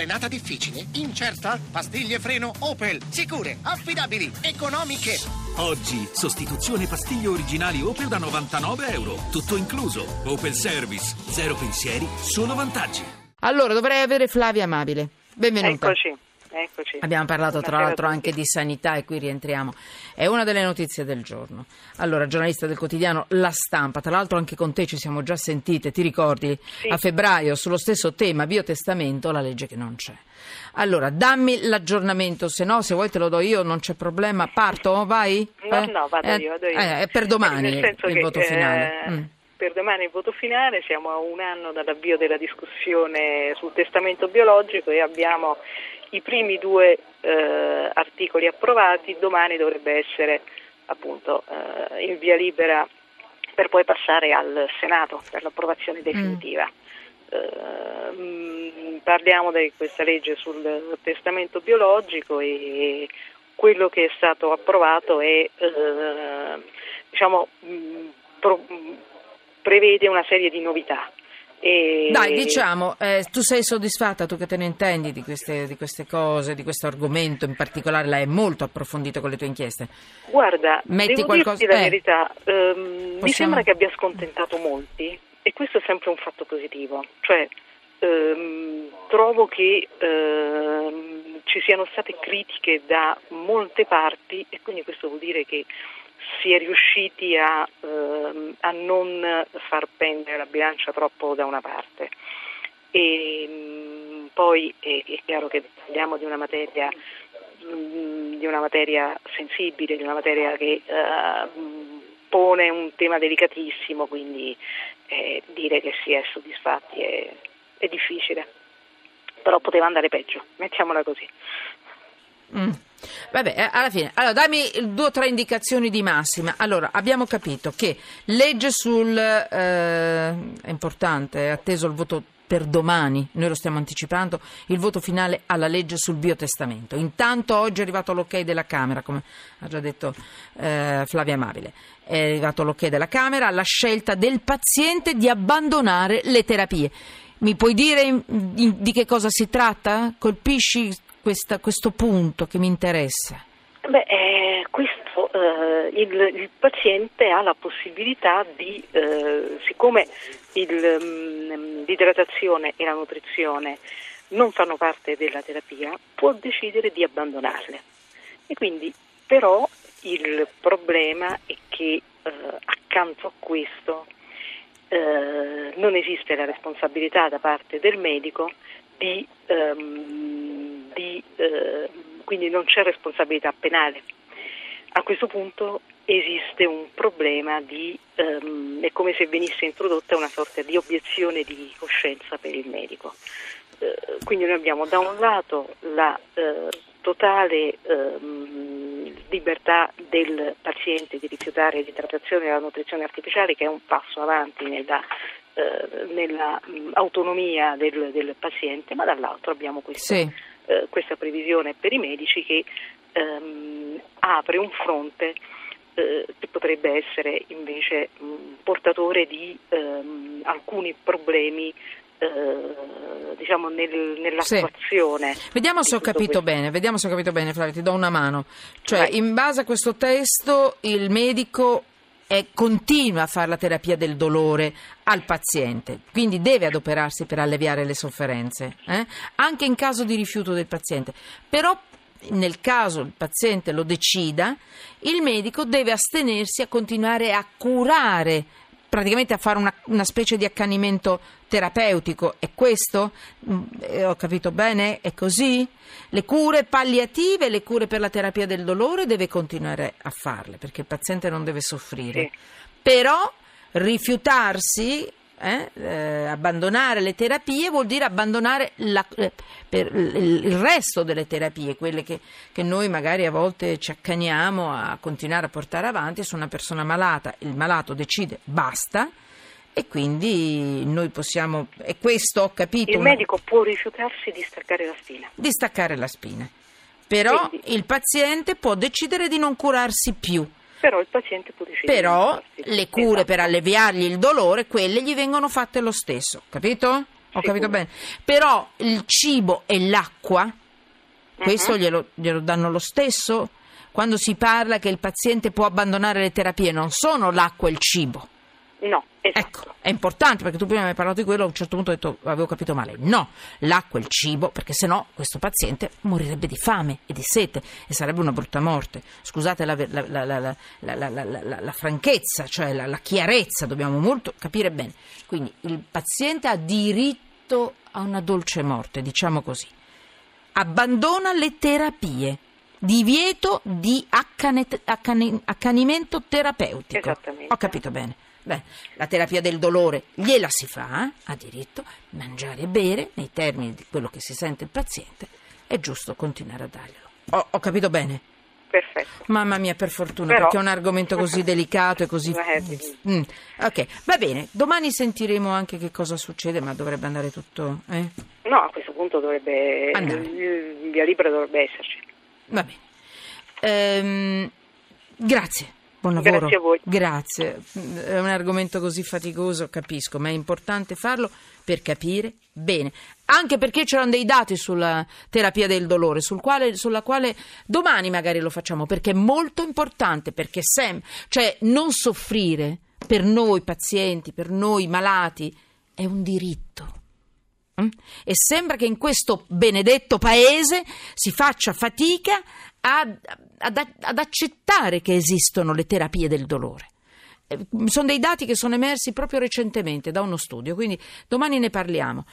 Frenata difficile? Incerta? Pastiglie freno Opel. Sicure, affidabili, economiche. Oggi, sostituzione pastiglie originali Opel da 99 euro. Tutto incluso. Opel Service. Zero pensieri, solo vantaggi. Allora, dovrei avere Flavia Amabile. Benvenuta. Eccoci, eccoci. Abbiamo parlato tra l'altro anche di sanità e qui rientriamo. È una delle notizie del giorno. Allora, giornalista del quotidiano La Stampa, tra l'altro anche con te ci siamo già sentite, ti ricordi? Sì. A febbraio sullo stesso tema, biotestamento, la legge che non c'è. Allora, dammi l'aggiornamento, se no, se vuoi te lo do io, non c'è problema. Parto? Vai? No, no, vado Eh, io, vado io. eh, è per domani il che, voto eh, finale. Mm. Per domani il voto finale, siamo a un anno dall'avvio della discussione sul testamento biologico e abbiamo i primi due eh, articoli approvati, domani dovrebbe essere appunto eh, in via libera per poi passare al Senato per l'approvazione definitiva. Eh, mm, parliamo di questa legge sul testamento biologico e quello che è stato approvato è, eh, diciamo, mm, pro- prevede una serie di novità. E- Dai, diciamo, eh, tu sei soddisfatta, tu che te ne intendi di queste, di queste cose, di questo argomento in particolare, l'hai molto approfondito con le tue inchieste. Guarda, Metti devo qualcosa- dirti la eh. verità, ehm, mi Possiamo- sembra che abbia scontentato molti e questo è sempre un fatto positivo, cioè ehm, trovo che ehm, ci siano state critiche da molte parti e quindi questo vuol dire che si è riusciti a, ehm, a non far pendere la bilancia troppo da una parte. E, mm, poi è, è chiaro che parliamo di una materia mm, di una materia sensibile, di una materia che mm, pone un tema delicatissimo, quindi eh, dire che si è soddisfatti è, è difficile. Però poteva andare peggio, mettiamola così. Mm. Vabbè, eh, alla fine, allora dammi due o tre indicazioni di massima. Allora, abbiamo capito che legge sul. eh, è importante, è atteso il voto per domani, noi lo stiamo anticipando, il voto finale alla legge sul biotestamento. Intanto oggi è arrivato l'ok della Camera, come ha già detto eh, Flavia Amabile. È arrivato l'ok della Camera alla scelta del paziente di abbandonare le terapie. Mi puoi dire in- in- di che cosa si tratta? Colpisci questa- questo punto che mi interessa. Beh, eh, questo, eh, il, il paziente ha la possibilità di, eh, siccome il, mm, l'idratazione e la nutrizione non fanno parte della terapia, può decidere di abbandonarle. E quindi, però, il problema è che eh, accanto a questo eh, non esiste la responsabilità da parte del medico di, ehm, eh, quindi non c'è responsabilità penale. A questo punto esiste un problema di, ehm, è come se venisse introdotta una sorta di obiezione di coscienza per il medico. Eh, quindi noi abbiamo da un lato la eh, totale ehm, libertà del paziente di rifiutare l'idratazione e la nutrizione artificiale che è un passo avanti nella, eh, mh, autonomia del, del paziente, ma dall'altro abbiamo questo, Sì. Eh, questa previsione per i medici che ehm, apre un fronte eh, che potrebbe essere invece mh, portatore di ehm, alcuni problemi eh, diciamo nel- nell'attuazione. Vediamo di se bene, vediamo se ho capito bene, Flavio, ti do una mano. Cioè, Vai. in base a questo testo, il medico è- continua a fare la terapia del dolore al paziente, quindi deve adoperarsi per alleviare le sofferenze, eh? anche in caso di rifiuto del paziente. Però nel caso il paziente lo decida, il medico deve astenersi a continuare a curare, praticamente a fare una, una specie di accanimento terapeutico. È questo? Mm, eh, ho capito bene? È così? Le cure palliative, le cure per la terapia del dolore deve continuare a farle perché il paziente non deve soffrire. Sì. Però rifiutarsi eh, eh, abbandonare le terapie vuol dire abbandonare la- eh, il resto delle terapie, quelle che, che noi magari a volte ci accaniamo a continuare a portare avanti su una persona malata. Il malato decide basta e quindi noi possiamo, e questo ho capito, Il una- medico può rifiutarsi di staccare la spina. di staccare la spina. Però Quindi- il paziente può decidere di non curarsi più. Però il paziente può decidere. Però le cure Esatto. per alleviargli il dolore, quelle gli vengono fatte lo stesso, capito? ho capito Sicuro. bene. Però il cibo e l'acqua, questo Mhm. glielo, glielo danno lo stesso? Quando si parla che il paziente può abbandonare le terapie, non sono l'acqua e il cibo. No, esatto. Ecco, è importante perché tu prima mi hai parlato di quello, a un certo punto ho detto avevo capito male. No, l'acqua e il cibo, perché sennò questo paziente morirebbe di fame e di sete e sarebbe una brutta morte. Scusate la, la, la, la franchezza, cioè la, chiarezza, dobbiamo molto capire bene. Quindi il paziente ha diritto a una dolce morte, diciamo così. Abbandona le terapie. Divieto di accane, accane, accanimento terapeutico. Esattamente. Ho capito bene. Beh, la terapia del dolore gliela si fa, eh? ha diritto, mangiare e bere nei termini di quello che si sente il paziente, è giusto continuare a darglielo. Ho, ho capito bene? Perfetto. Mamma mia, per fortuna, Però- perché è un argomento così delicato e così... Eh. Mm, Ok, va bene, domani sentiremo anche che cosa succede, ma dovrebbe andare tutto... Eh? No, a questo punto dovrebbe Andare. via libera dovrebbe esserci. Va bene. Ehm, grazie. Buon lavoro. Grazie a voi. Grazie. È un argomento così faticoso, capisco, ma è importante farlo per capire bene. Anche perché c'erano dei dati sulla terapia del dolore, sul quale- sulla quale domani magari lo facciamo, perché è molto importante, perché sem- cioè non soffrire per noi pazienti, per noi malati, è un diritto. Mm? E sembra che in questo benedetto paese si faccia fatica ad, ad- ad accettare che esistono le terapie del dolore. Eh, Sono dei dati che sono emersi proprio recentemente da uno studio, quindi domani ne parliamo.